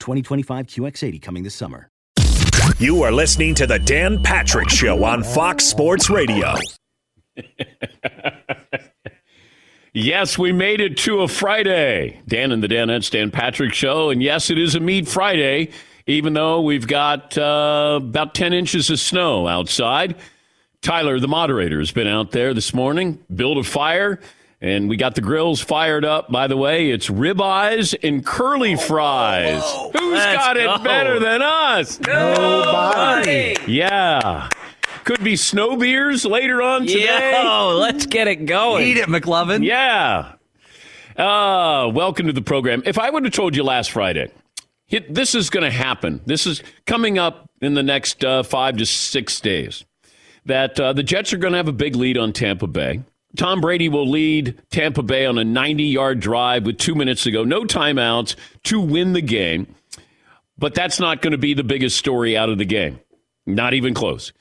2025 QX80 coming this summer. You are listening to the Dan Patrick Show on Fox Sports Radio. yes, we made it to a Friday. Dan and the Danettes, Dan Patrick Show. And yes, it is a Meat Friday, even though we've got uh, about 10 inches of snow outside. Tyler, the moderator, has been out there this morning, built a fire. And we got the grills fired up. By the way, it's ribeyes and curly fries. Whoa, Who's let's got it go. better than us? Nobody. Yeah. Could be snow beers later on today. Yo, let's get it going. Eat it, McLovin. Yeah. Uh, welcome to the program. If I would have told you last Friday, hit, this is going to happen. This is coming up in the next uh, five to six days. That uh, the Jets are going to have a big lead on Tampa Bay. Tom Brady will lead Tampa Bay on a 90 yard drive with two minutes to go, no timeouts to win the game. But that's not going to be the biggest story out of the game. Not even close.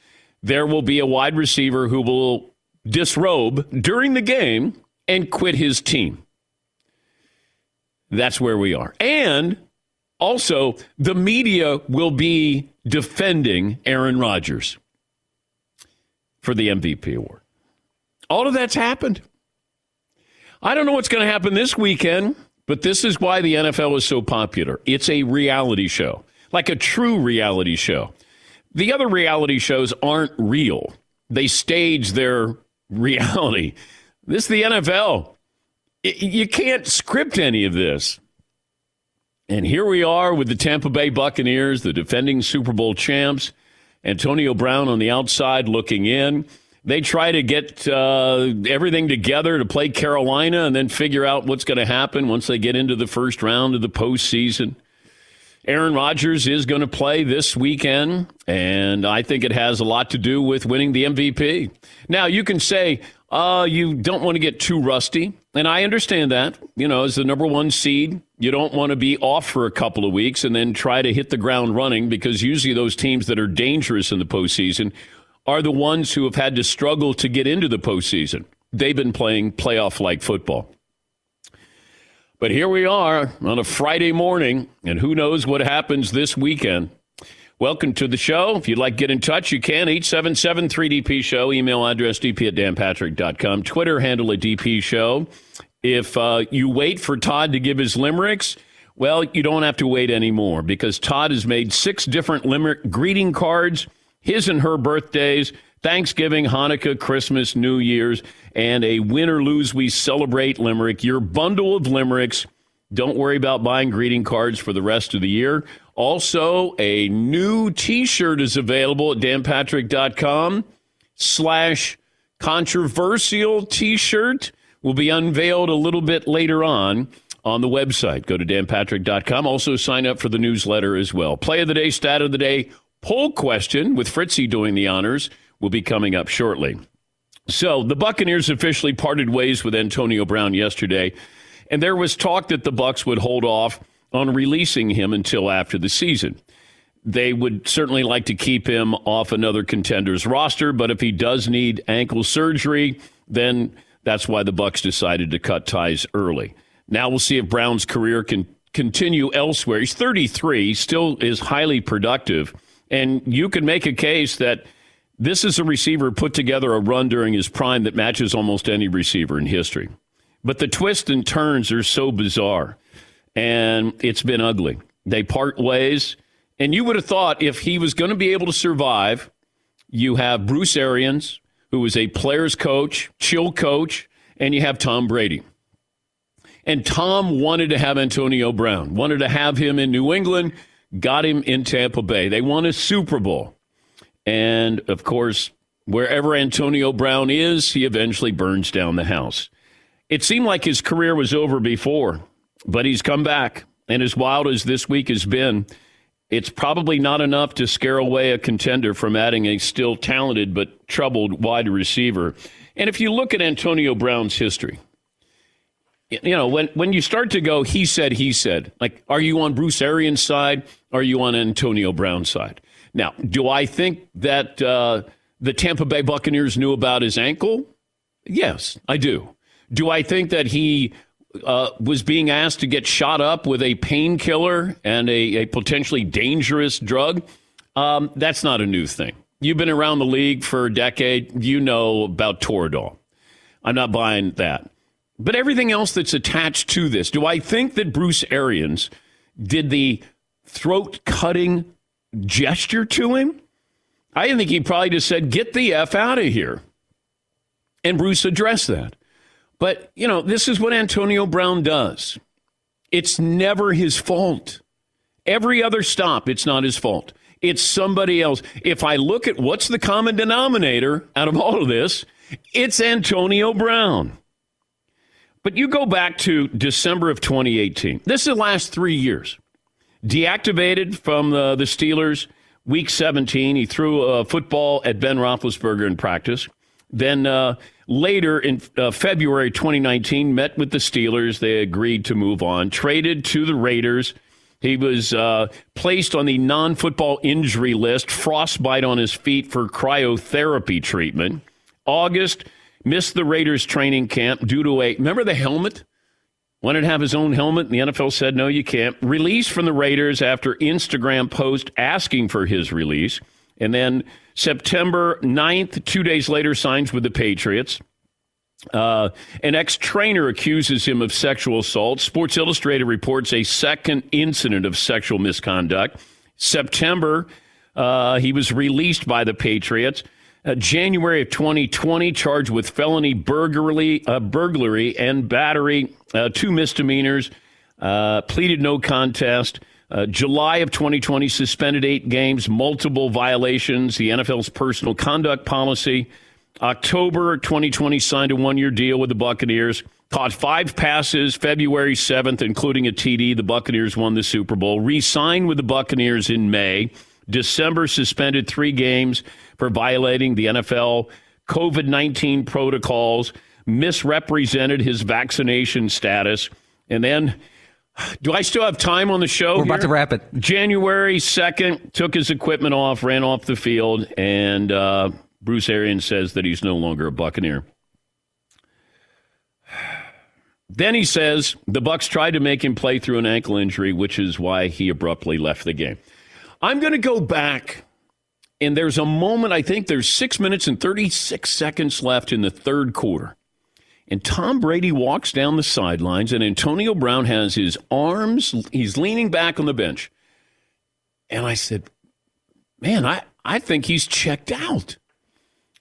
There will be a wide receiver who will disrobe during the game and quit his team. That's where we are. And also, the media will be defending Aaron Rodgers for the MVP award. All of that's happened. I don't know what's going to happen this weekend, but this is why the NFL is so popular. It's a reality show, like a true reality show. The other reality shows aren't real, they stage their reality. This is the NFL. You can't script any of this. And here we are with the Tampa Bay Buccaneers, the defending Super Bowl champs. Antonio Brown on the outside looking in. They try to get uh, everything together to play Carolina and then figure out what's going to happen once they get into the first round of the postseason. Aaron Rodgers is going to play this weekend, and I think it has a lot to do with winning the MVP. Now, you can say uh, you don't want to get too rusty, and I understand that. You know, as the number one seed, you don't want to be off for a couple of weeks and then try to hit the ground running because usually those teams that are dangerous in the postseason are the ones who have had to struggle to get into the postseason. They've been playing playoff like football. But here we are on a Friday morning, and who knows what happens this weekend. Welcome to the show. If you'd like to get in touch, you can. 877 3DP Show. Email address dp at danpatrick.com. Twitter handle at DP Show. If uh, you wait for Todd to give his limericks, Well, you don't have to wait anymore because Todd has made six different Limerick greeting cards, his and her birthdays, Thanksgiving, Hanukkah, Christmas, New Year's, and a win or lose, we celebrate Limerick. Your bundle of limericks. Don't worry about buying greeting cards for the rest of the year. Also, a new t-shirt is available at danpatrick.com slash controversial t-shirt will be unveiled a little bit later on on the website. Go to danpatrick.com. Also sign up for the newsletter as well. Play of the day, stat of the day, poll question with Fritzy doing the honors will be coming up shortly. So the Buccaneers officially parted ways with Antonio Brown yesterday, and there was talk that the Bucs would hold off on releasing him until after the season. They would certainly like to keep him off another contender's roster, but if he does need ankle surgery, then that's why the Bucs decided to cut ties early. Now we'll see if Brown's career can continue elsewhere. He's 33, still is highly productive, and you can make a case that this is a receiver put together a run during his prime that matches almost any receiver in history. But the twists and turns are so bizarre, and it's been ugly. They part ways, and you would have thought if he was going to be able to survive, you have Bruce Arians, who is a player's coach, chill coach, and you have Tom Brady. And Tom wanted to have Antonio Brown, wanted to have him in New England, got him in Tampa Bay. They won a Super Bowl. And of course, wherever Antonio Brown is, he eventually burns down the house. It seemed like his career was over before, but he's come back. And as wild as this week has been, it's probably not enough to scare away a contender from adding a still talented but troubled wide receiver. And if you look at Antonio Brown's history, you know, when, when you start to go, he said, he said, like, are you on Bruce Arians' side? Are you on Antonio Brown's side? Now, do I think that uh, the Tampa Bay Buccaneers knew about his ankle? Yes, I do. Do I think that he uh, was being asked to get shot up with a painkiller and a, a, potentially dangerous drug? Um, that's not a new thing. You've been around the league for a decade. You know about Toradol. I'm not buying that. But everything else that's attached to this, do I think that Bruce Arians did the throat cutting gesture to him? I think he probably just said, get the F out of here. And Bruce addressed that. But, you know, this is what Antonio Brown does. It's never his fault. Every other stop, it's not his fault. It's somebody else. If I look at what's the common denominator out of all of this, it's Antonio Brown. But you go back to December of 2018. This is the last three years deactivated from the, the Steelers week 17. He threw a football at Ben Roethlisberger in practice. Then uh, later in uh, February 2019, met with the Steelers. They agreed to move on. Traded to the Raiders. He was uh, placed on the non football injury list, frostbite on his feet for cryotherapy treatment. August, missed the Raiders training camp due to a, remember the helmet? Wanted to have his own helmet, and the NFL said, no, you can't. Released from the Raiders after Instagram post asking for his release. And then September 9th, two days later, signs with the Patriots. Uh, an ex trainer accuses him of sexual assault. Sports Illustrated reports a second incident of sexual misconduct. September, uh, he was released by the Patriots. Uh, January of 2020, charged with felony burglary, uh, burglary and battery, uh, two misdemeanors, uh, pleaded no contest. Uh, July of 2020, suspended eight games, multiple violations, the NFL's personal conduct policy. October 2020, signed a one year deal with the Buccaneers. Caught five passes February 7th, including a TD. The Buccaneers won the Super Bowl. Re signed with the Buccaneers in May. December, suspended three games for violating the NFL COVID 19 protocols, misrepresented his vaccination status. And then, do I still have time on the show? We're about to wrap it. January 2nd, took his equipment off, ran off the field, and uh, Bruce Arians says that he's no longer a Buccaneer. Then he says the Bucs tried to make him play through an ankle injury, which is why he abruptly left the game. I'm going to go back, and there's a moment, I think there's six minutes and 36 seconds left in the third quarter. And Tom Brady walks down the sidelines, and Antonio Brown has his arms, he's leaning back on the bench. And I said, Man, I, I think he's checked out.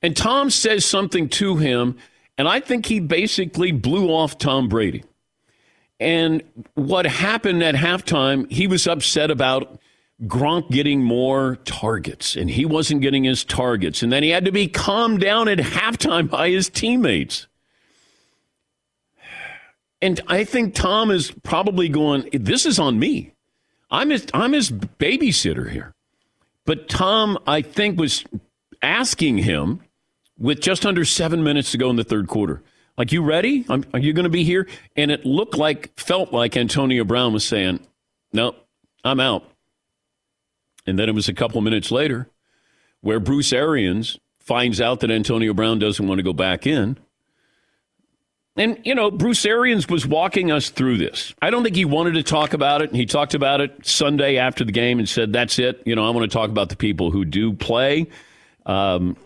And Tom says something to him, and I think he basically blew off Tom Brady. And what happened at halftime, he was upset about Gronk getting more targets, and he wasn't getting his targets. And then he had to be calmed down at halftime by his teammates. And I think Tom is probably going, This is on me. I'm his, I'm his babysitter here. But Tom, I think, was asking him with just under seven minutes to go in the third quarter. Like, you ready? I'm, are you going to be here? And it looked like, felt like Antonio Brown was saying, No, I'm out. And then it was a couple minutes later where Bruce Arians finds out that Antonio Brown doesn't want to go back in. And, you know, Bruce Arians was walking us through this. I don't think he wanted to talk about it. He talked about it Sunday after the game and said, that's it. You know, I want to talk about the people who do play. Um,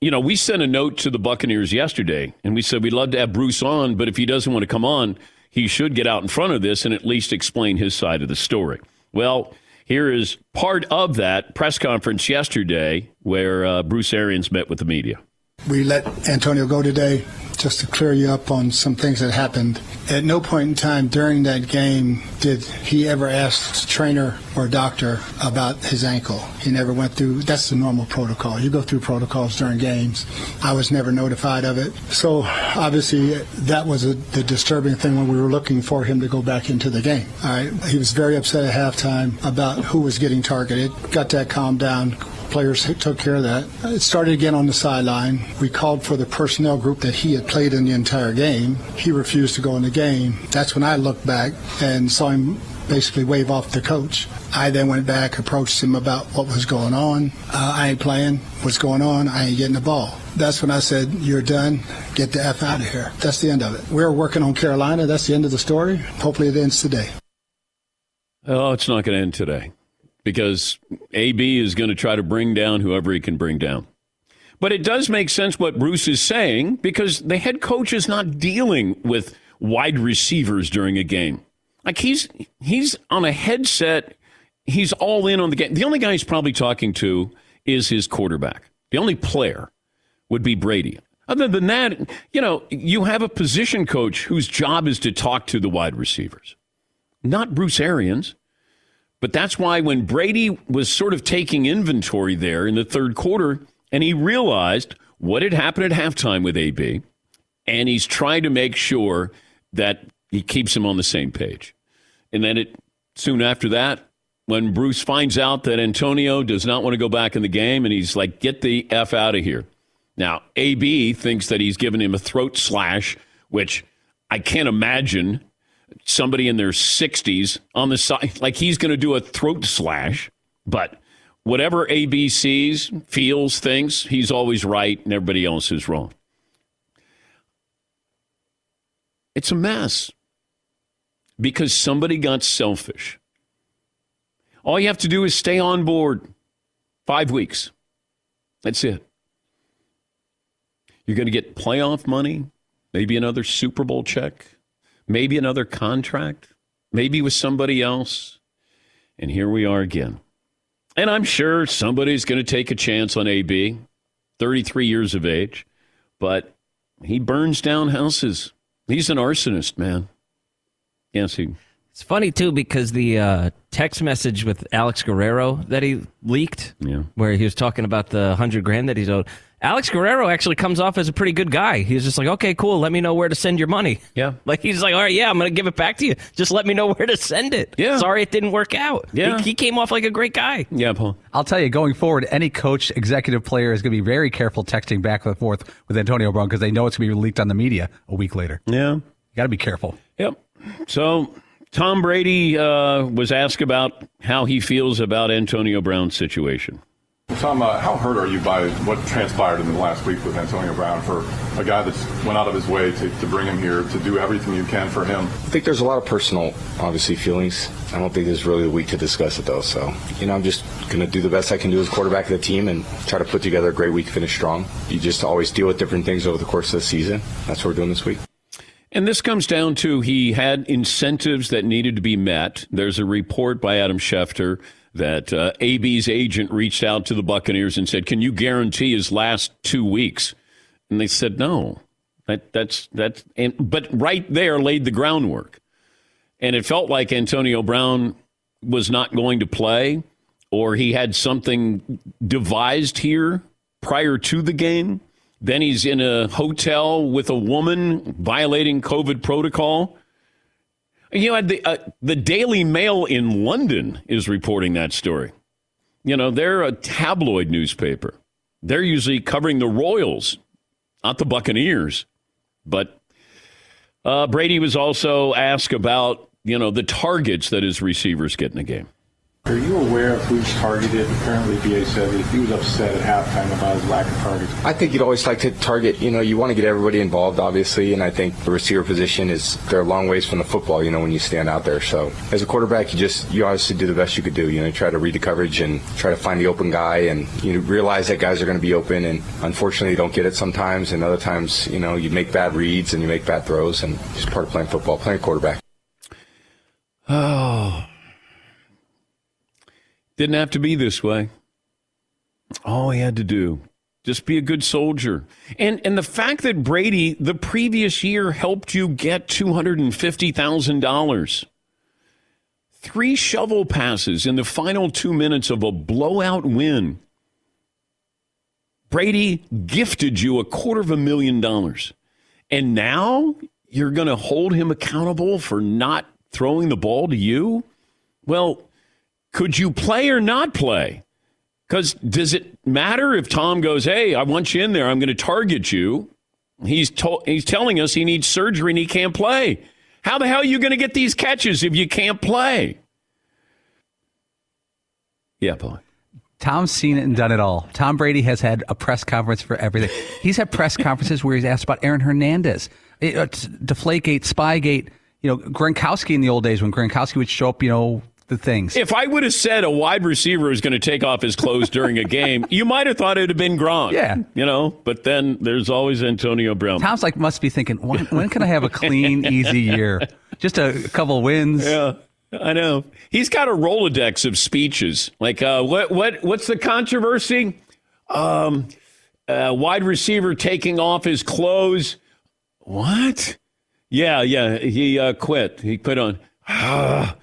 you know, we sent a note to the Buccaneers yesterday and we said we'd love to have Bruce on, but if he doesn't want to come on, he should get out in front of this and at least explain his side of the story. Well, here is part of that press conference yesterday where uh, Bruce Arians met with the media. We let Antonio go today just to clear you up on some things that happened. At no point in time during that game did he ever ask the trainer or doctor about his ankle. He never went through, that's the normal protocol. You go through protocols during games. I was never notified of it. So obviously that was a, the disturbing thing when we were looking for him to go back into the game. All right. He was very upset at halftime about who was getting targeted. Got that calmed down players took care of that. It started again on the sideline. We called for the personnel group that he had played in the entire game. He refused to go in the game. That's when I looked back and saw him basically wave off the coach. I then went back, approached him about what was going on. Uh, I ain't playing. What's going on? I ain't getting the ball. That's when I said, You're done. Get the F out of here. That's the end of it. We're working on Carolina. That's the end of the story. Hopefully it ends today. Oh, it's not going to end today because AB is going to try to bring down whoever he can bring down. But it does make sense what Bruce is saying because the head coach is not dealing with wide receivers during a game. Like he's he's on a headset, he's all in on the game. The only guy he's probably talking to is his quarterback. The only player would be Brady. Other than that, you know, you have a position coach whose job is to talk to the wide receivers, not Bruce Arians. But that's why when Brady was sort of taking inventory there in the third quarter, and he realized what had happened at halftime with AB, and he's trying to make sure that he keeps him on the same page. And then it soon after that, when Bruce finds out that Antonio does not want to go back in the game, and he's like, "Get the f out of here." Now, AB thinks that he's given him a throat slash, which I can't imagine somebody in their 60s on the side, like he's going to do a throat slash. But whatever AB sees, feels, thinks, he's always right and everybody else is wrong. It's a mess because somebody got selfish. All you have to do is stay on board five weeks. That's it. You're going to get playoff money, maybe another Super Bowl check maybe another contract, maybe with somebody else. And here we are again. And I'm sure somebody's going to take a chance on AB, 33 years of age, but he burns down houses. He's an arsonist, man. Yes, he. It's funny too because the uh, text message with Alex Guerrero that he leaked, yeah. where he was talking about the hundred grand that he's owed. Alex Guerrero actually comes off as a pretty good guy. He's just like, okay, cool. Let me know where to send your money. Yeah. Like he's like, all right, yeah, I'm going to give it back to you. Just let me know where to send it. Yeah. Sorry it didn't work out. Yeah. He, he came off like a great guy. Yeah, Paul. I'll tell you, going forward, any coach, executive player is going to be very careful texting back and forth with Antonio Brown because they know it's going to be leaked on the media a week later. Yeah. You got to be careful. Yep. So Tom Brady uh, was asked about how he feels about Antonio Brown's situation. Tom, uh, how hurt are you by what transpired in the last week with Antonio Brown for a guy that went out of his way to, to bring him here to do everything you can for him? I think there's a lot of personal, obviously, feelings. I don't think this is really the week to discuss it, though. So, you know, I'm just going to do the best I can do as quarterback of the team and try to put together a great week, finish strong. You just always deal with different things over the course of the season. That's what we're doing this week. And this comes down to he had incentives that needed to be met. There's a report by Adam Schefter that uh, AB's agent reached out to the Buccaneers and said, "Can you guarantee his last two weeks?" And they said, "No." That that's that's and but right there laid the groundwork, and it felt like Antonio Brown was not going to play, or he had something devised here prior to the game. Then he's in a hotel with a woman violating COVID protocol. You know, the, uh, the Daily Mail in London is reporting that story. You know, they're a tabloid newspaper. They're usually covering the Royals, not the Buccaneers. But uh, Brady was also asked about, you know, the targets that his receivers get in the game. Are you aware of who's targeted? Apparently, BA said that he was upset at halftime about his lack of targets. I think you'd always like to target, you know, you want to get everybody involved, obviously, and I think the receiver position is, they're a long ways from the football, you know, when you stand out there. So as a quarterback, you just, you obviously do the best you could do, you know, try to read the coverage and try to find the open guy and you realize that guys are going to be open and unfortunately you don't get it sometimes and other times, you know, you make bad reads and you make bad throws and it's part of playing football, playing quarterback. Oh. Didn't have to be this way. All he had to do, just be a good soldier. And and the fact that Brady the previous year helped you get $250,000. Three shovel passes in the final 2 minutes of a blowout win. Brady gifted you a quarter of a million dollars. And now you're going to hold him accountable for not throwing the ball to you? Well, could you play or not play? Because does it matter if Tom goes, "Hey, I want you in there. I'm going to target you." He's to- he's telling us he needs surgery and he can't play. How the hell are you going to get these catches if you can't play? Yeah, boy. Tom's seen it and done it all. Tom Brady has had a press conference for everything. He's had press conferences where he's asked about Aaron Hernandez, it, uh, Deflategate, Spygate. You know, Gronkowski in the old days when Gronkowski would show up, you know, the things. If I would have said a wide receiver is going to take off his clothes during a game, you might have thought it would have been Gronk. Yeah. You know, but then there's always Antonio Brown. Tom's like, must be thinking, when, when can I have a clean, easy year? Just a couple wins. Yeah. I know. He's got a Rolodex of speeches. Like, uh, what, what, what's the controversy? Um, uh, wide receiver taking off his clothes. What? Yeah, yeah. He uh, quit. He quit on.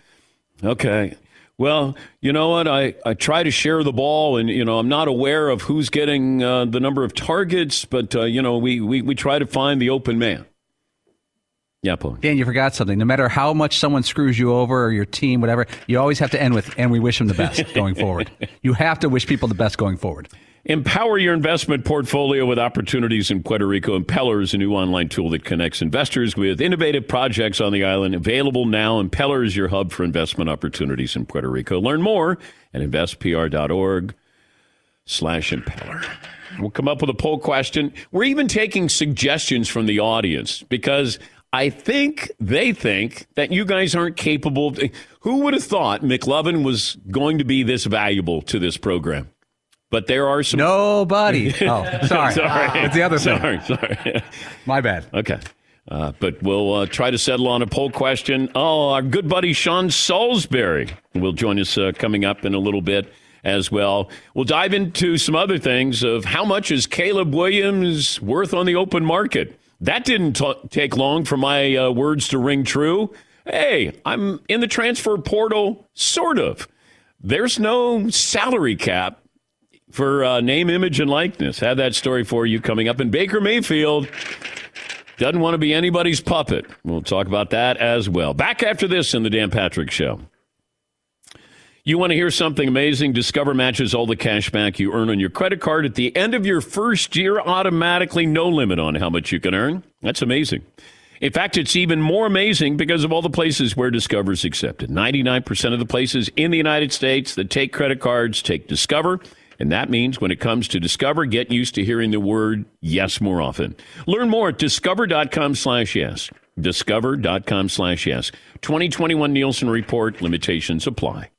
Okay. Well, you know what? I, I try to share the ball, and you know I'm not aware of who's getting uh, the number of targets, but uh, you know we, we we try to find the open man. Yeah, Paul. Dan, you forgot something. No matter how much someone screws you over or your team, whatever, you always have to end with, and we wish them the best going forward. You have to wish people the best going forward. Empower your investment portfolio with opportunities in Puerto Rico. Impeller is a new online tool that connects investors with innovative projects on the island. Available now. Impeller is your hub for investment opportunities in Puerto Rico. Learn more at investpr.org slash impeller. We'll come up with a poll question. We're even taking suggestions from the audience because I think they think that you guys aren't capable of. Who would have thought McLovin was going to be this valuable to this program? But there are some. Nobody. Oh, sorry. sorry. It's the other thing. Sorry, sorry. My bad. Okay. Uh, but we'll uh, try to settle on a poll question. Oh, our good buddy Sean Salisbury will join us uh, coming up in a little bit as well. We'll dive into some other things of how much is Caleb Williams worth on the open market. That didn't t- take long for my uh, words to ring true. Hey, I'm in the transfer portal, sort of. There's no salary cap for uh, name, image, and likeness. Have that story for you coming up. And Baker Mayfield doesn't want to be anybody's puppet. We'll talk about that as well. Back after this in the Dan Patrick Show. You want to hear something amazing? Discover matches all the cash back you earn on your credit card at the end of your first year, automatically, no limit on how much you can earn. That's amazing. In fact, it's even more amazing because of all the places where Discover is accepted. 99% of the places in the United States that take credit cards take Discover. And that means when it comes to Discover, get used to hearing the word yes more often. Learn more at discover.com slash yes. Discover.com slash yes. 2021 Nielsen Report limitations apply.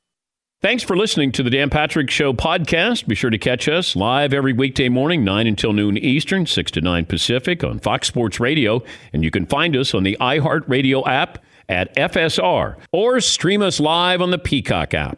Thanks for listening to the Dan Patrick Show podcast. Be sure to catch us live every weekday morning, 9 until noon Eastern, 6 to 9 Pacific on Fox Sports Radio. And you can find us on the iHeartRadio app at FSR or stream us live on the Peacock app.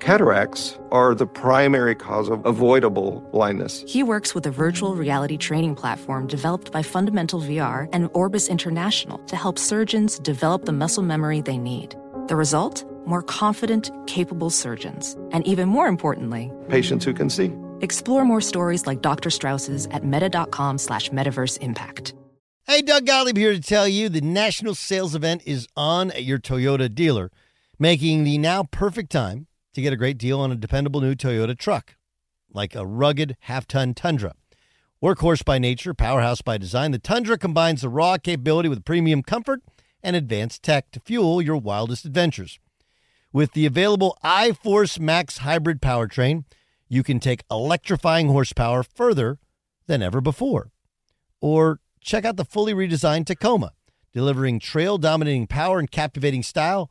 Cataracts are the primary cause of avoidable blindness. He works with a virtual reality training platform developed by Fundamental VR and Orbis International to help surgeons develop the muscle memory they need. The result? More confident, capable surgeons. And even more importantly, patients who can see. Explore more stories like Dr. Strauss's at meta.com slash metaverse impact. Hey, Doug Gottlieb here to tell you the national sales event is on at your Toyota dealer, making the now perfect time to get a great deal on a dependable new Toyota truck, like a rugged half ton Tundra. Workhorse by nature, powerhouse by design, the Tundra combines the raw capability with premium comfort and advanced tech to fuel your wildest adventures. With the available iForce Max hybrid powertrain, you can take electrifying horsepower further than ever before. Or check out the fully redesigned Tacoma, delivering trail dominating power and captivating style.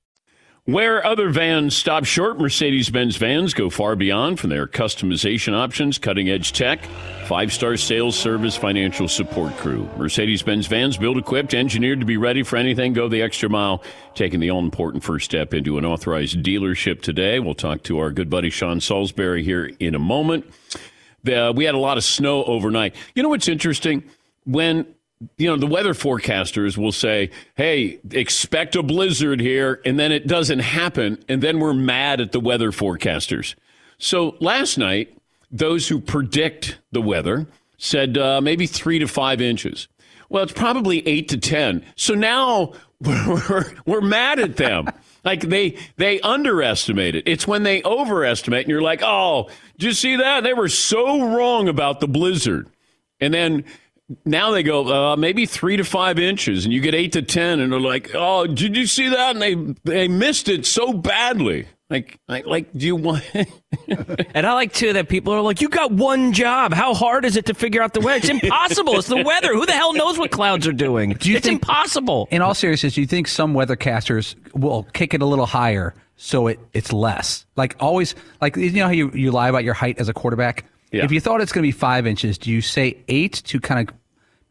Where other vans stop short, Mercedes Benz vans go far beyond from their customization options, cutting edge tech, five star sales service, financial support crew. Mercedes Benz vans built, equipped, engineered to be ready for anything, go the extra mile, taking the all important first step into an authorized dealership today. We'll talk to our good buddy Sean Salisbury here in a moment. The, we had a lot of snow overnight. You know what's interesting? When you know, the weather forecasters will say, hey, expect a blizzard here, and then it doesn't happen, and then we're mad at the weather forecasters. So last night, those who predict the weather said uh, maybe three to five inches. Well, it's probably eight to 10. So now we're, we're mad at them. like they they underestimate it. It's when they overestimate, and you're like, oh, did you see that? They were so wrong about the blizzard. And then now they go uh, maybe three to five inches, and you get eight to ten, and they're like, "Oh, did you see that?" And they they missed it so badly. Like, like, like do you want? and I like too that people are like, "You got one job. How hard is it to figure out the weather? It's impossible. it's the weather. Who the hell knows what clouds are doing? Do you it's think- impossible." In all seriousness, do you think some weathercasters will kick it a little higher so it, it's less? Like always, like you know how you, you lie about your height as a quarterback? Yeah. If you thought it's going to be five inches, do you say eight to kind of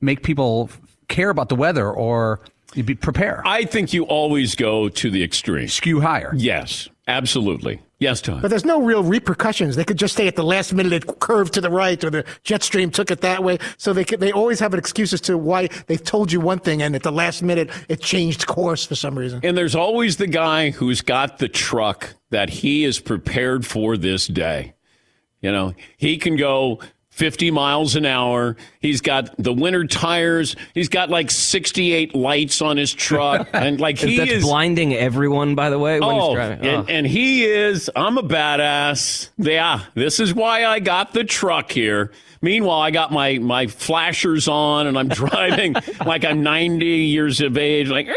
make people care about the weather or you be prepare? I think you always go to the extreme. Skew higher. Yes, absolutely. Yes, Tom. But there's no real repercussions. They could just say at the last minute it curved to the right or the jet stream took it that way. So they could, they always have an excuse as to why they've told you one thing and at the last minute it changed course for some reason. And there's always the guy who's got the truck that he is prepared for this day. You know, he can go 50 miles an hour. He's got the winter tires. He's got like 68 lights on his truck. And like he That's is blinding everyone, by the way, when oh, he's driving. And, oh. and he is, I'm a badass. Yeah, this is why I got the truck here. Meanwhile, I got my, my flashers on and I'm driving like I'm 90 years of age, like,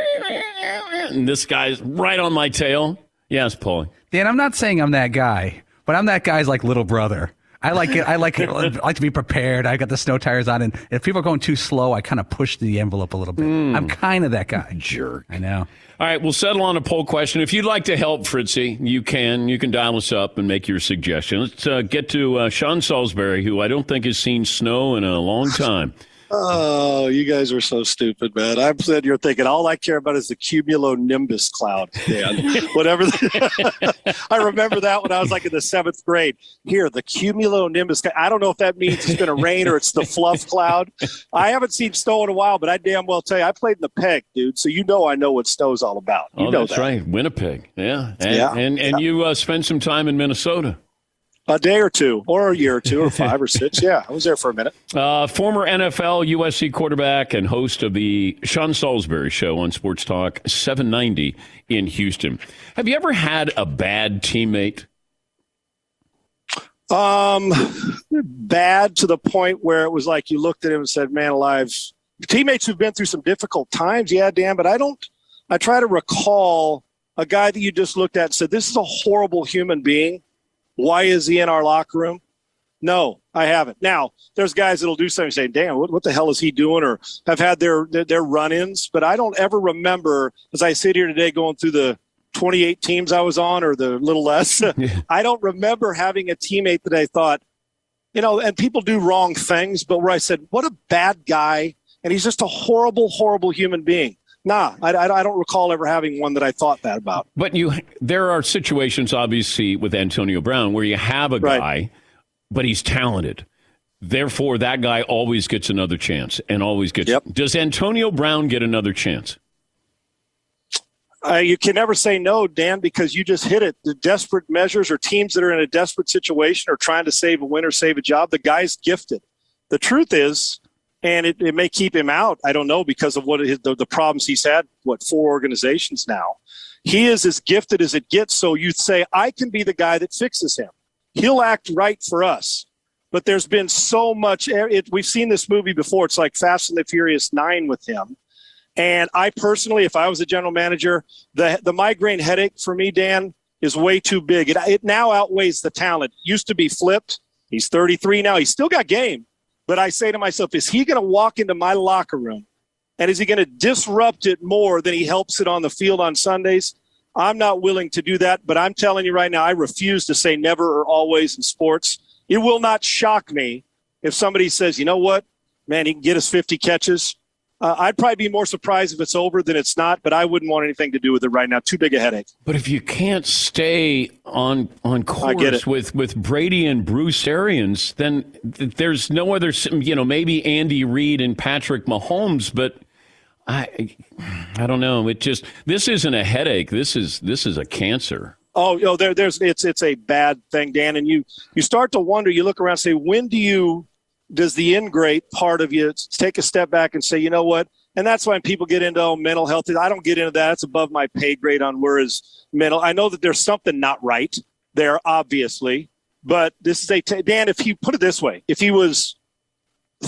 and this guy's right on my tail. Yes, Paul. Dan, I'm not saying I'm that guy, but I'm that guy's like little brother. I like it. I like it. I like to be prepared. I got the snow tires on, and if people are going too slow, I kind of push the envelope a little bit. I'm kind of that guy. Jerk. I know. All right, we'll settle on a poll question. If you'd like to help Fritzy, you can. You can dial us up and make your suggestion. Let's uh, get to uh, Sean Salisbury, who I don't think has seen snow in a long time. Oh, you guys are so stupid, man. I'm sitting here thinking all I care about is the cumulonimbus cloud, Dan. Whatever. The, I remember that when I was like in the seventh grade. Here, the cumulonimbus. cloud. I don't know if that means it's going to rain or it's the fluff cloud. I haven't seen snow in a while, but I damn well tell you, I played in the peg, dude. So you know I know what snow's all about. You oh, know that's that. right, Winnipeg. Yeah, and Yeah. and, and you uh, spent some time in Minnesota. A day or two, or a year or two, or five or six. Yeah, I was there for a minute. Uh, former NFL USC quarterback and host of the Sean Salisbury Show on Sports Talk 790 in Houston. Have you ever had a bad teammate? Um, bad to the point where it was like you looked at him and said, "Man alive." Teammates who've been through some difficult times, yeah, Dan. But I don't. I try to recall a guy that you just looked at and said, "This is a horrible human being. Why is he in our locker room?" No, I haven't. Now, there's guys that'll do something say, damn, what, what the hell is he doing? Or have had their, their, their run ins. But I don't ever remember, as I sit here today going through the 28 teams I was on or the little less, I don't remember having a teammate that I thought, you know, and people do wrong things, but where I said, what a bad guy. And he's just a horrible, horrible human being. Nah, I, I, I don't recall ever having one that I thought that about. But you, there are situations, obviously, with Antonio Brown where you have a guy, but he's talented. Therefore, that guy always gets another chance and always gets. Does Antonio Brown get another chance? Uh, you can never say no, Dan, because you just hit it. The desperate measures or teams that are in a desperate situation or trying to save a win or save a job, the guy's gifted. The truth is, and it, it may keep him out, I don't know, because of what his, the, the problems he's had, what, four organizations now. He is as gifted as it gets. So you'd say, I can be the guy that fixes him. He'll act right for us. But there's been so much. Eh, it, we've seen this movie before. It's like Fast and the Furious 9 with him. And I personally, if I was a general manager, the the migraine headache for me, Dan, is way too big. It, it now outweighs the talent. Used to be flipped. He's 33 now. He's still got game. But I say to myself, is he going to walk into my locker room and is he going to disrupt it more than he helps it on the field on Sundays? I'm not willing to do that. But I'm telling you right now, I refuse to say never or always in sports. It will not shock me if somebody says, you know what, man, he can get us 50 catches. Uh, I'd probably be more surprised if it's over than it's not, but I wouldn't want anything to do with it right now. Too big a headache. But if you can't stay on on course with with Brady and Bruce Arians, then there's no other. You know, maybe Andy Reid and Patrick Mahomes, but I I don't know. It just this isn't a headache. This is this is a cancer. Oh, you know, there, there's it's it's a bad thing, Dan. And you you start to wonder. You look around, and say, when do you does the ingrate part of you take a step back and say, you know what? And that's when people get into oh, mental health. I don't get into that. It's above my pay grade on where is mental. I know that there's something not right there, obviously. But this is a t- Dan. If you put it this way, if he was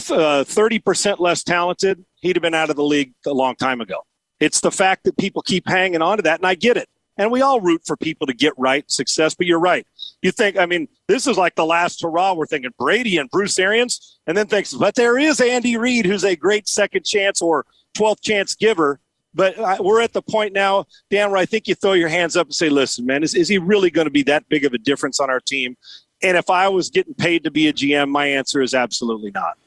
uh, thirty percent less talented, he'd have been out of the league a long time ago. It's the fact that people keep hanging on to that, and I get it. And we all root for people to get right success, but you're right. You think, I mean, this is like the last hurrah. We're thinking Brady and Bruce Arians, and then thinks, but there is Andy Reid, who's a great second chance or 12th chance giver. But I, we're at the point now, Dan, where I think you throw your hands up and say, listen, man, is, is he really going to be that big of a difference on our team? And if I was getting paid to be a GM, my answer is absolutely not.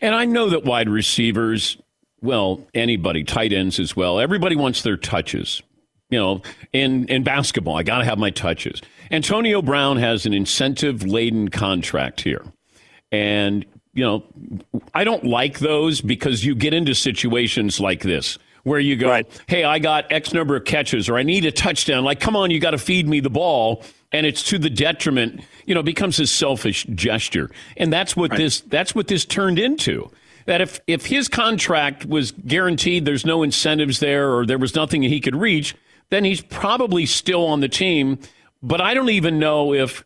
And I know that wide receivers, well, anybody, tight ends as well, everybody wants their touches. You know, in, in basketball, I got to have my touches. Antonio Brown has an incentive laden contract here. And, you know, I don't like those because you get into situations like this where you go, right. hey, I got X number of catches or I need a touchdown. Like, come on, you got to feed me the ball. And it's to the detriment, you know, becomes a selfish gesture. And that's what right. this that's what this turned into. That if, if his contract was guaranteed there's no incentives there or there was nothing he could reach, then he's probably still on the team. But I don't even know if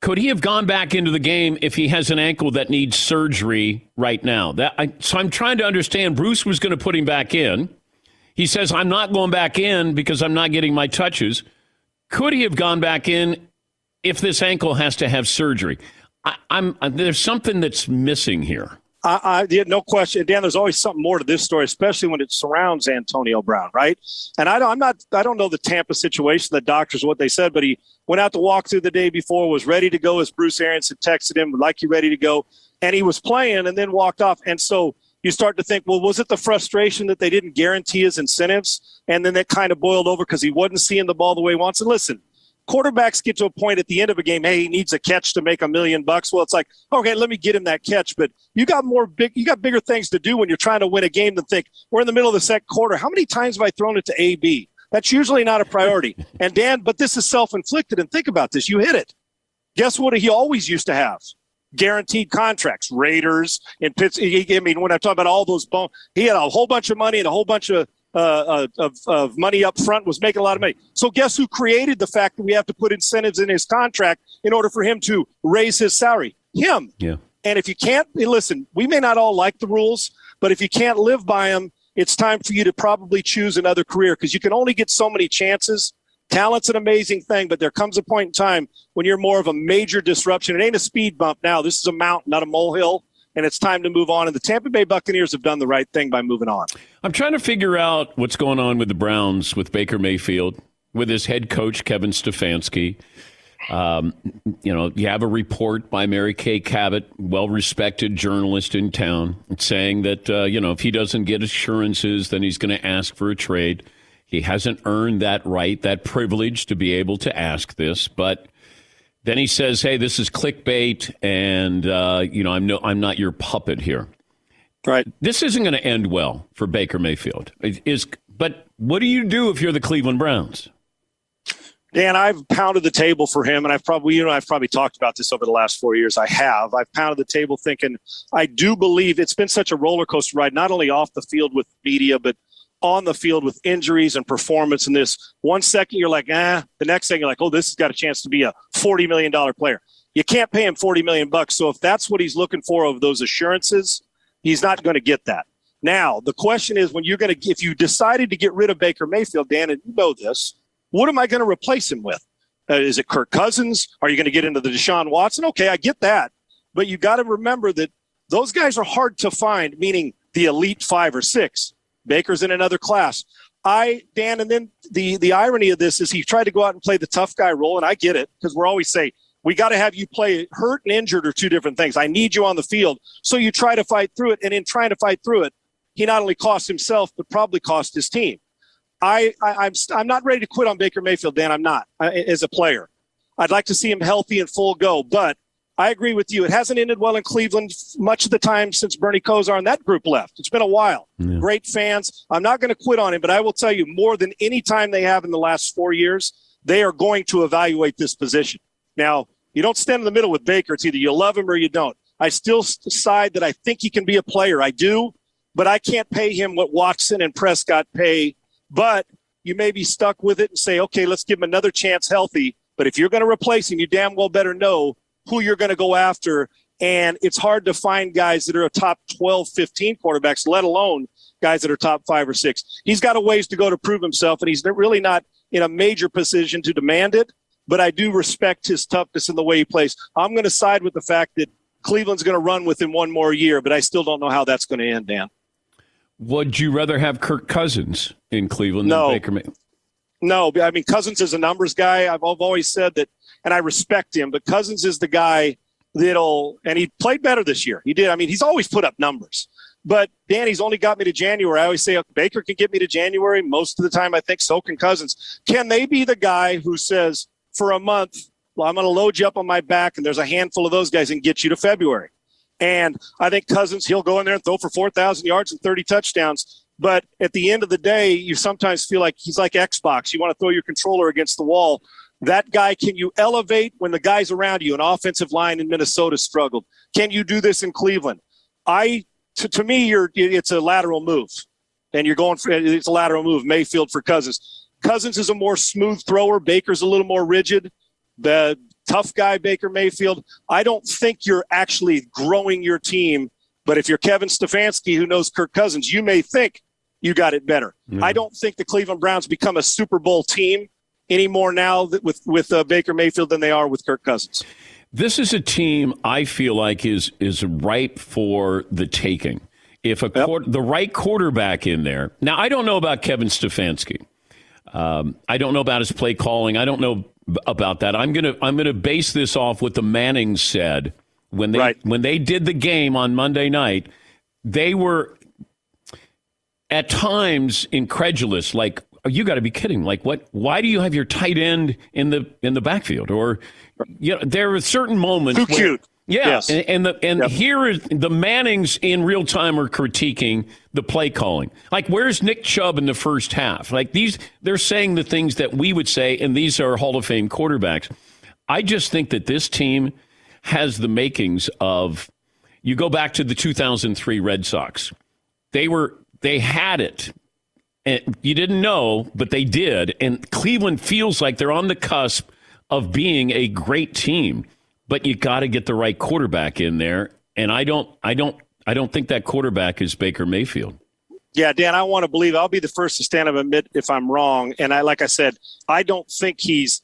could he have gone back into the game if he has an ankle that needs surgery right now? That I, so I'm trying to understand. Bruce was going to put him back in. He says I'm not going back in because I'm not getting my touches. Could he have gone back in if this ankle has to have surgery? I, am there's something that's missing here. I, I yeah, no question, Dan. There's always something more to this story, especially when it surrounds Antonio Brown, right? And I don't, I'm not, I don't know the Tampa situation, the doctors, what they said, but he went out to walk through the day before, was ready to go as Bruce Arians had texted him, like you ready to go, and he was playing, and then walked off. And so you start to think, well, was it the frustration that they didn't guarantee his incentives, and then that kind of boiled over because he wasn't seeing the ball the way he wants? And listen, quarterbacks get to a point at the end of a game, hey, he needs a catch to make a million bucks. Well, it's like, okay, let me get him that catch. But you got more big, you got bigger things to do when you're trying to win a game than think we're in the middle of the second quarter. How many times have I thrown it to AB? That's usually not a priority. and Dan, but this is self-inflicted. And think about this: you hit it. Guess what? He always used to have guaranteed contracts. Raiders in Pittsburgh. I mean, when I talk about all those bones, he had a whole bunch of money and a whole bunch of uh, uh, of, of money up front, was making a lot of money. So guess who created the fact that we have to put incentives in his contract in order for him to raise his salary? Him. Yeah. And if you can't listen, we may not all like the rules, but if you can't live by them, it's time for you to probably choose another career because you can only get so many chances. Talent's an amazing thing, but there comes a point in time when you're more of a major disruption. It ain't a speed bump now. This is a mountain, not a molehill and it's time to move on. And the Tampa Bay Buccaneers have done the right thing by moving on. I'm trying to figure out what's going on with the Browns with Baker Mayfield, with his head coach Kevin Stefanski. Um, you know, you have a report by Mary Kay Cabot, well-respected journalist in town, saying that uh, you know if he doesn't get assurances, then he's going to ask for a trade. He hasn't earned that right, that privilege to be able to ask this, but then he says, "Hey, this is clickbait, and uh, you know, I'm no, I'm not your puppet here." Right. This isn't going to end well for Baker Mayfield. It is, but what do you do if you're the Cleveland Browns? Dan, I've pounded the table for him, and I've probably, you know, I've probably talked about this over the last four years. I have. I've pounded the table thinking I do believe it's been such a roller coaster ride, not only off the field with media, but on the field with injuries and performance in this. One second you're like, ah, the next thing you're like, oh, this has got a chance to be a forty million dollar player. You can't pay him forty million bucks. So if that's what he's looking for of those assurances, he's not going to get that. Now the question is, when you're going to, if you decided to get rid of Baker Mayfield, Dan, and you know this, what am I going to replace him with? Uh, is it Kirk Cousins? Are you going to get into the Deshaun Watson? Okay, I get that, but you got to remember that those guys are hard to find, meaning the elite five or six. Baker's in another class. I, Dan, and then the the irony of this is he tried to go out and play the tough guy role, and I get it because we're always say we got to have you play hurt and injured are two different things. I need you on the field, so you try to fight through it, and in trying to fight through it, he not only cost himself but probably cost his team. I, I am I'm, I'm not ready to quit on Baker Mayfield, Dan. I'm not uh, as a player. I'd like to see him healthy and full go, but I agree with you. It hasn't ended well in Cleveland much of the time since Bernie Kosar and that group left. It's been a while. Yeah. Great fans. I'm not going to quit on him, but I will tell you more than any time they have in the last four years, they are going to evaluate this position. Now, you don't stand in the middle with Baker. It's either you love him or you don't. I still decide that I think he can be a player. I do, but I can't pay him what Watson and Prescott pay. But you may be stuck with it and say, okay, let's give him another chance healthy. But if you're going to replace him, you damn well better know who you're going to go after. And it's hard to find guys that are a top 12, 15 quarterbacks, let alone guys that are top five or six. He's got a ways to go to prove himself, and he's really not in a major position to demand it, but I do respect his toughness in the way he plays. I'm going to side with the fact that Cleveland's going to run with him one more year, but I still don't know how that's going to end, Dan. Would you rather have Kirk Cousins in Cleveland No. than Baker Mayfield? No, I mean Cousins is a numbers guy. I've, I've always said that, and I respect him. But Cousins is the guy that'll, and he played better this year. He did. I mean, he's always put up numbers. But Danny's only got me to January. I always say Baker can get me to January. Most of the time, I think so can Cousins. Can they be the guy who says for a month, well, I'm going to load you up on my back, and there's a handful of those guys and get you to February? And I think Cousins, he'll go in there and throw for 4,000 yards and 30 touchdowns. But at the end of the day, you sometimes feel like he's like Xbox. You want to throw your controller against the wall. That guy, can you elevate when the guys around you, an offensive line in Minnesota struggled? Can you do this in Cleveland? I, to, to me, you're, it's a lateral move. And you're going for, it's a lateral move, Mayfield for Cousins. Cousins is a more smooth thrower. Baker's a little more rigid. The tough guy, Baker Mayfield. I don't think you're actually growing your team. But if you're Kevin Stefanski, who knows Kirk Cousins, you may think you got it better. I don't think the Cleveland Browns become a Super Bowl team anymore now with with uh, Baker Mayfield than they are with Kirk Cousins. This is a team I feel like is is ripe for the taking. If a quar- the right quarterback in there. Now I don't know about Kevin Stefanski. Um, I don't know about his play calling. I don't know about that. I'm gonna I'm gonna base this off what the Mannings said when they when they did the game on Monday night. They were at times incredulous, like you got to be kidding! Like what? Why do you have your tight end in the in the backfield? Or you know, there are certain moments. Too where- cute. Yeah, Yes. and, and the and here is the Mannings in real time are critiquing the play calling. Like, where's Nick Chubb in the first half? Like these, they're saying the things that we would say, and these are Hall of Fame quarterbacks. I just think that this team has the makings of. You go back to the 2003 Red Sox. They were they had it. And you didn't know, but they did. And Cleveland feels like they're on the cusp of being a great team. But you got to get the right quarterback in there. And I don't I don't I don't think that quarterback is Baker Mayfield. Yeah, Dan, I want to believe. I'll be the first to stand up and admit if I'm wrong. And I, like I said, I don't think he's.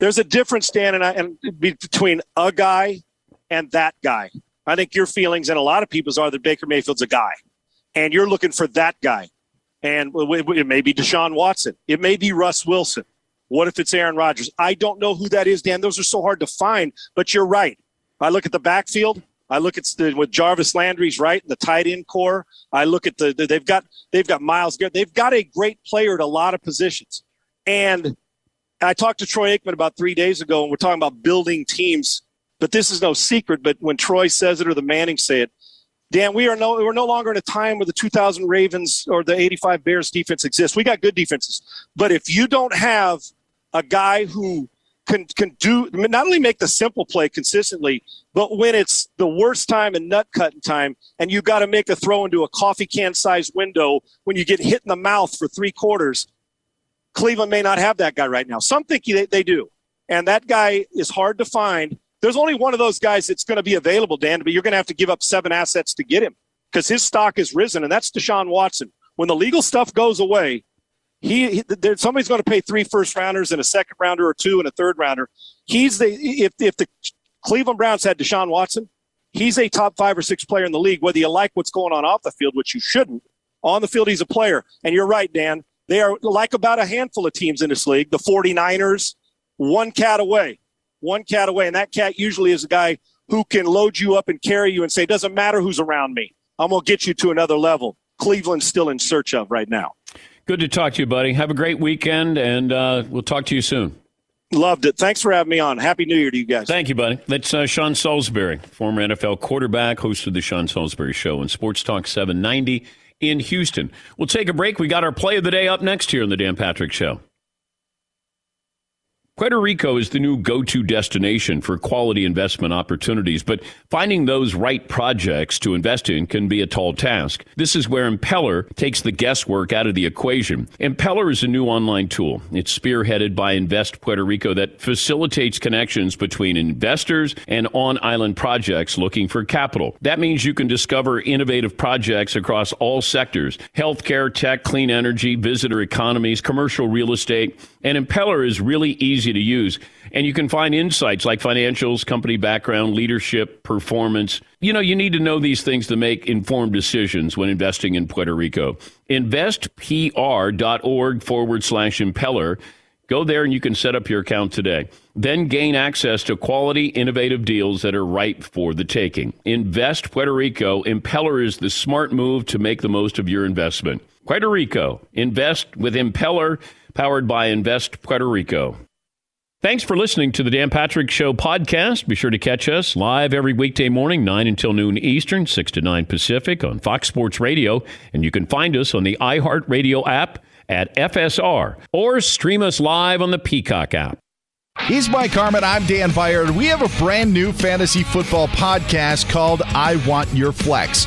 There's a difference, Dan, and I, and between a guy and that guy. I think your feelings and a lot of people's are that Baker Mayfield's a guy, and you're looking for that guy. And it may be Deshaun Watson. It may be Russ Wilson. What if it's Aaron Rodgers? I don't know who that is, Dan. Those are so hard to find. But you're right. I look at the backfield. I look at the, with Jarvis Landry's right, in the tight end core. I look at the, the they've got they've got Myles Garrett. They've got a great player at a lot of positions. And I talked to Troy Aikman about three days ago, and we're talking about building teams. But this is no secret. But when Troy says it or the Manning say it, Dan, we are no we're no longer in a time where the 2000 Ravens or the 85 Bears defense exists. We got good defenses, but if you don't have a guy who can can do not only make the simple play consistently, but when it's the worst time and nut cutting time, and you got to make a throw into a coffee can sized window when you get hit in the mouth for three quarters, Cleveland may not have that guy right now. Some think they, they do, and that guy is hard to find. There's only one of those guys that's going to be available, Dan, but you're going to have to give up seven assets to get him because his stock has risen, and that's Deshaun Watson. When the legal stuff goes away, he, he there, somebody's going to pay three first rounders and a second rounder or two and a third rounder. He's the if if the Cleveland Browns had Deshaun Watson, he's a top five or six player in the league. Whether you like what's going on off the field, which you shouldn't, on the field he's a player. And you're right, Dan. They are like about a handful of teams in this league. The 49ers, one cat away, one cat away, and that cat usually is a guy who can load you up and carry you and say, "Doesn't matter who's around me, I'm going to get you to another level." Cleveland's still in search of right now. Good to talk to you, buddy. Have a great weekend, and uh, we'll talk to you soon. Loved it. Thanks for having me on. Happy New Year to you guys. Thank you, buddy. That's uh, Sean Salisbury, former NFL quarterback, host of the Sean Salisbury Show on Sports Talk 790 in Houston. We'll take a break. We got our play of the day up next here on the Dan Patrick Show. Puerto Rico is the new go to destination for quality investment opportunities, but finding those right projects to invest in can be a tall task. This is where Impeller takes the guesswork out of the equation. Impeller is a new online tool. It's spearheaded by Invest Puerto Rico that facilitates connections between investors and on island projects looking for capital. That means you can discover innovative projects across all sectors healthcare, tech, clean energy, visitor economies, commercial real estate. And Impeller is really easy to use. And you can find insights like financials, company background, leadership, performance. You know, you need to know these things to make informed decisions when investing in Puerto Rico. InvestPR.org forward slash impeller. Go there and you can set up your account today. Then gain access to quality, innovative deals that are ripe for the taking. Invest Puerto Rico. Impeller is the smart move to make the most of your investment. Puerto Rico. Invest with Impeller powered by Invest Puerto Rico. Thanks for listening to the Dan Patrick Show podcast. Be sure to catch us live every weekday morning, 9 until noon Eastern, 6 to 9 Pacific on Fox Sports Radio. And you can find us on the iHeartRadio app at FSR or stream us live on the Peacock app. He's Mike Harmon. I'm Dan Beyer. We have a brand new fantasy football podcast called I Want Your Flex.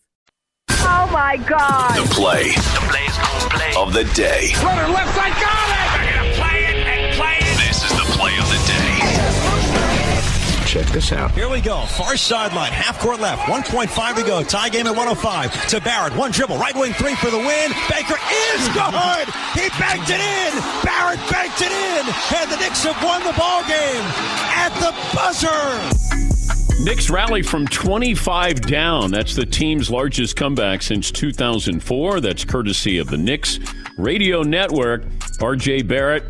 Oh my God. The play. The play's gonna play. Of the day. Runner left side, got it! They're gonna play it and play it. This is the play of the day. Check this out. Here we go. Far sideline, half court left. 1.5 to go. Tie game at 105. To Barrett. One dribble. Right wing three for the win. Baker is good. He banked it in. Barrett banked it in. And the Knicks have won the ball game at the buzzer. Knicks rally from 25 down. That's the team's largest comeback since 2004. That's courtesy of the Knicks Radio Network. RJ Barrett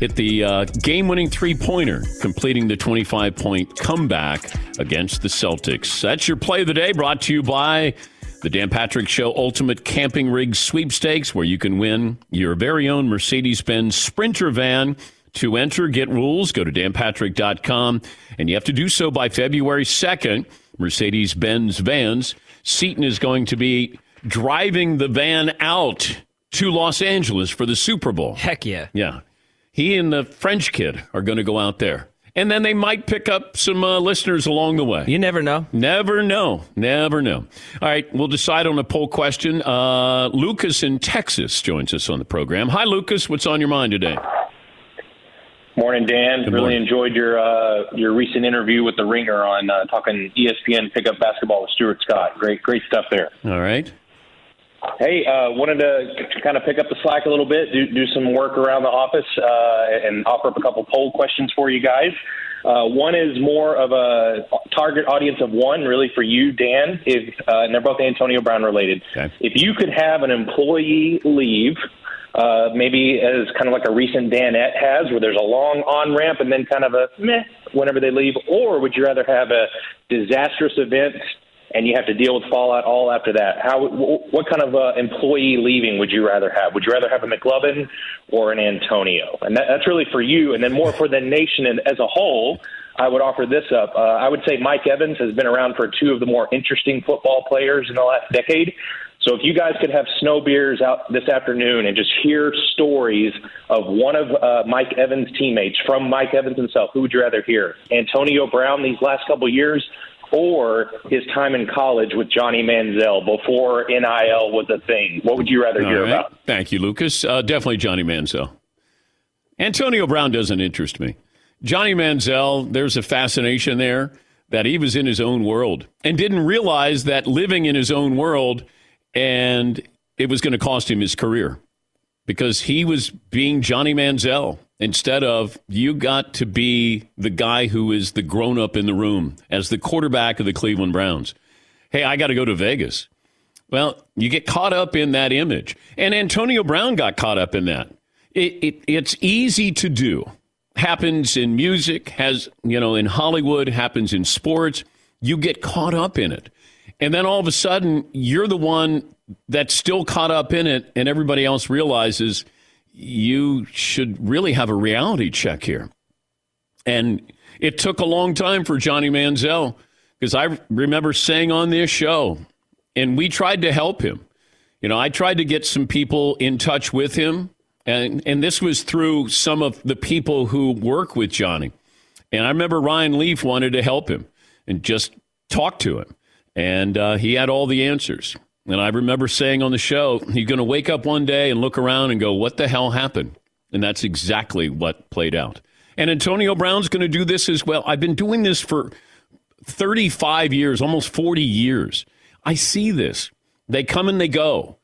hit the uh, game winning three pointer, completing the 25 point comeback against the Celtics. That's your play of the day, brought to you by the Dan Patrick Show Ultimate Camping Rig Sweepstakes, where you can win your very own Mercedes Benz Sprinter van. To enter, get rules, go to danpatrick.com, and you have to do so by February 2nd. Mercedes Benz vans. Seaton is going to be driving the van out to Los Angeles for the Super Bowl. Heck yeah. Yeah. He and the French kid are going to go out there. And then they might pick up some uh, listeners along the way. You never know. Never know. Never know. All right, we'll decide on a poll question. Uh, Lucas in Texas joins us on the program. Hi, Lucas. What's on your mind today? Morning, Dan. Good really morning. enjoyed your uh, your recent interview with the Ringer on uh, talking ESPN pickup basketball with Stuart Scott. Great, great stuff there. All right. Hey, uh, wanted to kind of pick up the slack a little bit, do do some work around the office, uh, and offer up a couple poll questions for you guys. Uh, one is more of a target audience of one, really for you, Dan. If uh, and they're both Antonio Brown related. If you could have an employee leave, uh, maybe as kind of like a recent Danette has, where there's a long on ramp and then kind of a meh whenever they leave, or would you rather have a disastrous event and you have to deal with fallout all after that? How wh- what kind of uh, employee leaving would you rather have? Would you rather have a McLovin or an Antonio? And that, that's really for you, and then more for the nation as a whole. I would offer this up. Uh, I would say Mike Evans has been around for two of the more interesting football players in the last decade. So if you guys could have snow beers out this afternoon and just hear stories of one of uh, Mike Evans' teammates from Mike Evans himself, who would you rather hear? Antonio Brown these last couple years, or his time in college with Johnny Manziel before NIL was a thing? What would you rather All hear right. about? Thank you, Lucas. Uh, definitely Johnny Manziel. Antonio Brown doesn't interest me. Johnny Manziel, there's a fascination there that he was in his own world and didn't realize that living in his own world and it was going to cost him his career because he was being Johnny Manziel instead of you got to be the guy who is the grown up in the room as the quarterback of the Cleveland Browns. Hey, I got to go to Vegas. Well, you get caught up in that image. And Antonio Brown got caught up in that. It, it, it's easy to do. Happens in music, has, you know, in Hollywood, happens in sports. You get caught up in it. And then all of a sudden, you're the one that's still caught up in it, and everybody else realizes you should really have a reality check here. And it took a long time for Johnny Manziel because I remember saying on this show, and we tried to help him. You know, I tried to get some people in touch with him, and, and this was through some of the people who work with Johnny. And I remember Ryan Leaf wanted to help him and just talk to him. And uh, he had all the answers. And I remember saying on the show, he's going to wake up one day and look around and go, What the hell happened? And that's exactly what played out. And Antonio Brown's going to do this as well. I've been doing this for 35 years, almost 40 years. I see this. They come and they go.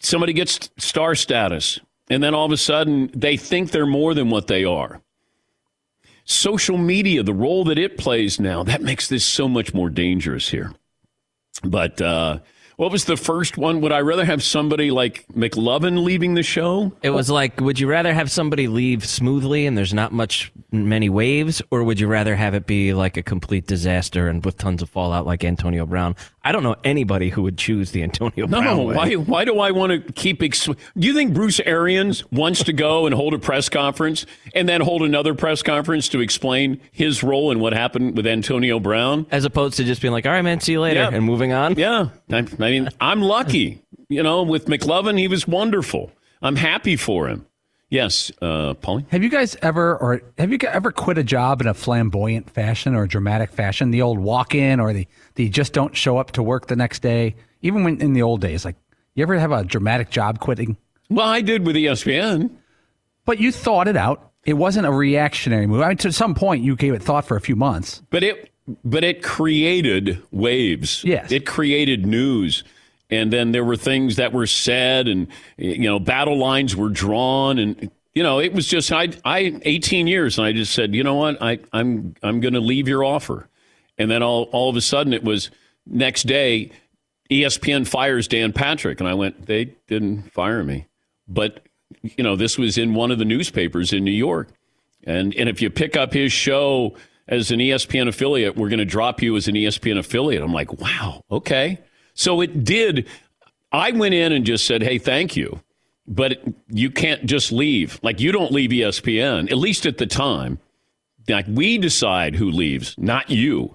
Somebody gets star status, and then all of a sudden they think they're more than what they are. Social media, the role that it plays now, that makes this so much more dangerous here. But uh, What was the first one? Would I rather have somebody like McLovin leaving the show? It was like, would you rather have somebody leave smoothly and there's not much many waves, or would you rather have it be like a complete disaster and with tons of fallout like Antonio Brown? I don't know anybody who would choose the Antonio No, Brown. way. why? Why do I want to keep? Ex- do you think Bruce Arians wants to go and hold a press conference and then hold another press conference to explain his role in what happened with Antonio Brown, as opposed to just being like, "All right, man, see you later," Yeah. and moving on? Yeah, I, I mean, I'm lucky. You know, with McLovin, he was wonderful. I'm happy for him. Yes, uh, Paulie. Have you guys ever, or have you ever quit a job in a flamboyant fashion or a dramatic fashion? The old walk-in, or the the just don't show up to work the next day. Even when in the old days, like you ever have a dramatic job quitting? Well, I did with ESPN. But you thought it out. It wasn't a reactionary move. I mean, to some point, you gave it thought for a few months. But it but it created waves. Yes. It created news. And then there were things that were said and you know, battle lines were drawn and you know, it was just I I 18 years and I just said, "You know what? I I'm I'm going to leave your offer." And then all all of a sudden it was next day ESPN fires Dan Patrick and I went, "They didn't fire me." But you know, this was in one of the newspapers in New York. And and if you pick up his show as an ESPN affiliate, we're going to drop you as an ESPN affiliate. I'm like, wow, okay. So it did. I went in and just said, hey, thank you, but you can't just leave. Like you don't leave ESPN, at least at the time. Like we decide who leaves, not you.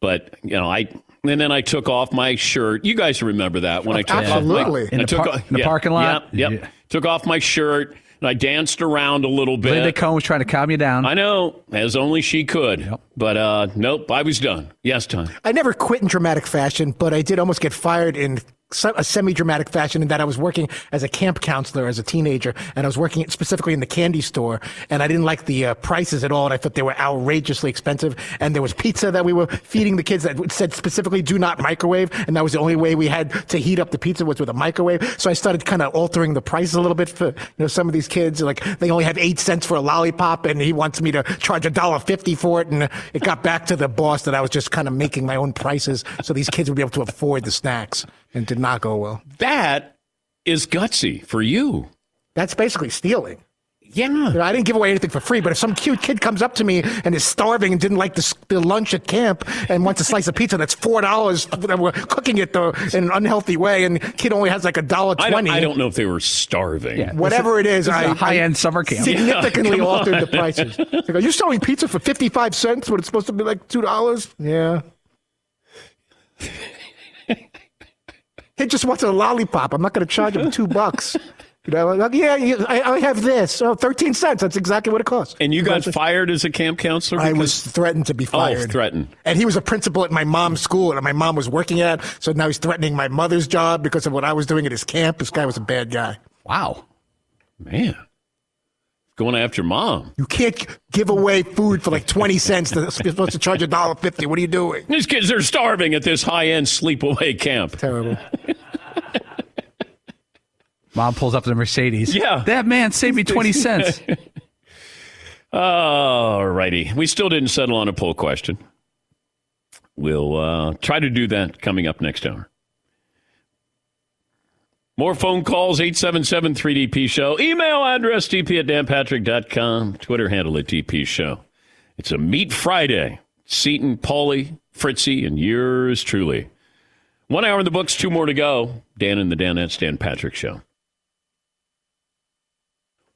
But you know, I and then I took off my shirt. You guys remember that when I took Absolutely. off my, In I the took par- off- in the parking lot? Yep, yep. Yeah. Took off my shirt and I danced around a little bit. Linda Cohn was trying to calm you down. I know, as only she could. But uh, nope, I was done. Yes, time. I never quit in dramatic fashion, but I did almost get fired in se- a semi-dramatic fashion in that I was working as a camp counselor as a teenager, and I was working specifically in the candy store, and I didn't like the uh, prices at all, and I thought they were outrageously expensive. And there was pizza that we were feeding the kids that said specifically "do not microwave," and that was the only way we had to heat up the pizza was with a microwave. So I started kind of altering the prices a little bit for you know some of these kids. Like they only have eight cents for a lollipop, and he wants me to charge a dollar fifty for it. And it got back to the boss that I was just kind of making my own prices so these kids would be able to afford the snacks, it did not go well. That is gutsy for you. That's basically stealing. Yeah. I didn't give away anything for free, but if some cute kid comes up to me and is starving and didn't like the, the lunch at camp and wants a slice of pizza that's four dollars, that we're cooking it though in an unhealthy way, and kid only has like a dollar I don't, twenty. I don't know if they were starving. Whatever it is, this is I a high-end summer camp. Significantly Yeah, altered on. the prices. Like, are you selling pizza for fifty-five cents when it's supposed to be like two dollars? Yeah. He just wants a lollipop. I'm not going to charge him two bucks. You know, like, yeah, you- I, I have this. Oh, 13 cents. That's exactly what it costs. And you got fired as a camp counselor? I was threatened to be oh, fired. Oh, threatened. And he was a principal at my mom's school that my mom was working at. So now he's threatening my mother's job because of what I was doing at his camp. This guy was a bad guy. Wow. Man. Going after mom. You can't give away food for like 20 cents. You're supposed to charge a dollar fifty. What are you doing? These kids are starving at this high end sleepaway camp. Terrible. Mom pulls up the Mercedes. Yeah. That man saved me 20 cents. All righty. We still didn't settle on a poll question. We'll uh, try to do that coming up next hour. More phone calls, 877 3DP Show. Email address, dp at danpatrick.com. Twitter handle at DP Show. It's a Meat Friday. Seaton, Paulie, Fritzy, and yours truly. One hour in the books, two more to go. Dan and the Danettes, Dan Patrick Show.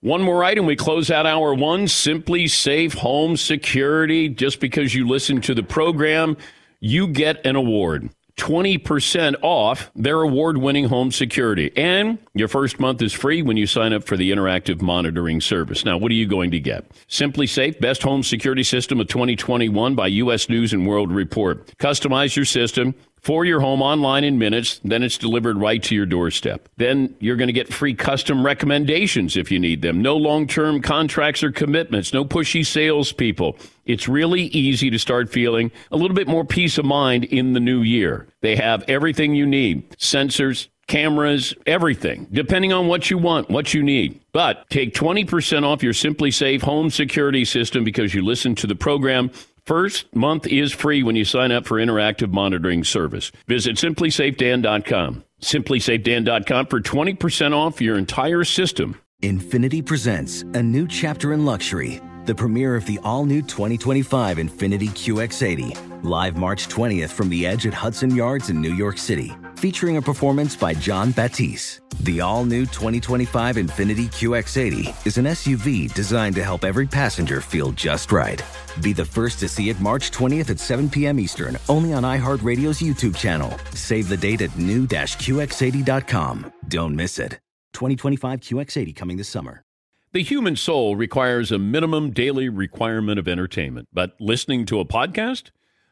One more item. We close out hour one. SimpliSafe Home Security. Just because you listen to the program, you get an award. 20% off their award winning home security. And your first month is free when you sign up for the interactive monitoring service. Now, what are you going to get? SimpliSafe, best home security system of 2021 by U.S. News and World Report. Customize your system for your home online in minutes, then it's delivered right to your doorstep. Then you're going to get free custom recommendations if you need them. No long term contracts or commitments, no pushy salespeople. It's really easy to start feeling a little bit more peace of mind in the new year. They have everything you need sensors, cameras, everything, depending on what you want, what you need. But take 20% off your SimpliSafe home security system because you listen to the program First month is free when you sign up for interactive monitoring service. Visit simplysafedan.com. Simplysafedan.com for 20% off your entire system. Infiniti presents a new chapter in luxury, the premiere of the all new 2025 Infiniti QX80, live March 20th from the edge at Hudson Yards in New York City, featuring a performance by Jon Batiste. The all new 2025 Infiniti QX80 is an SUV designed to help every passenger feel just right. Be the first to see it March 20th at 7 p.m. Eastern, only on iHeartRadio's YouTube channel. Save the date at new-QX80.com. Don't miss it. 2025 QX80 coming this summer. The human soul requires a minimum daily requirement of entertainment, but listening to a podcast,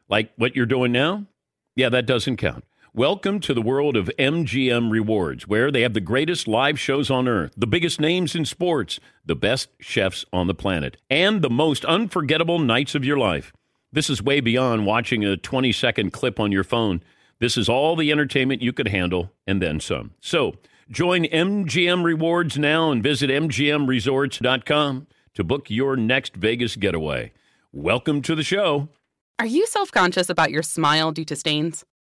like what you're doing now, yeah, that doesn't count. Welcome to the world of MGM Rewards, where they have the greatest live shows on earth, the biggest names in sports, the best chefs on the planet, and the most unforgettable nights of your life. This is way beyond watching a 20 second clip on your phone. This is all the entertainment you could handle and then some. So, Join MGM Rewards now and visit MGMResorts.com to book your next Vegas getaway. Welcome to the show. Are you self conscious about your smile due to stains?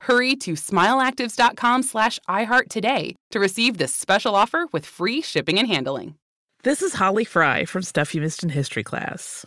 Hurry to smileactives.com slash iHeart today to receive this special offer with free shipping and handling. This is Holly Fry from Stuff You Missed in History class.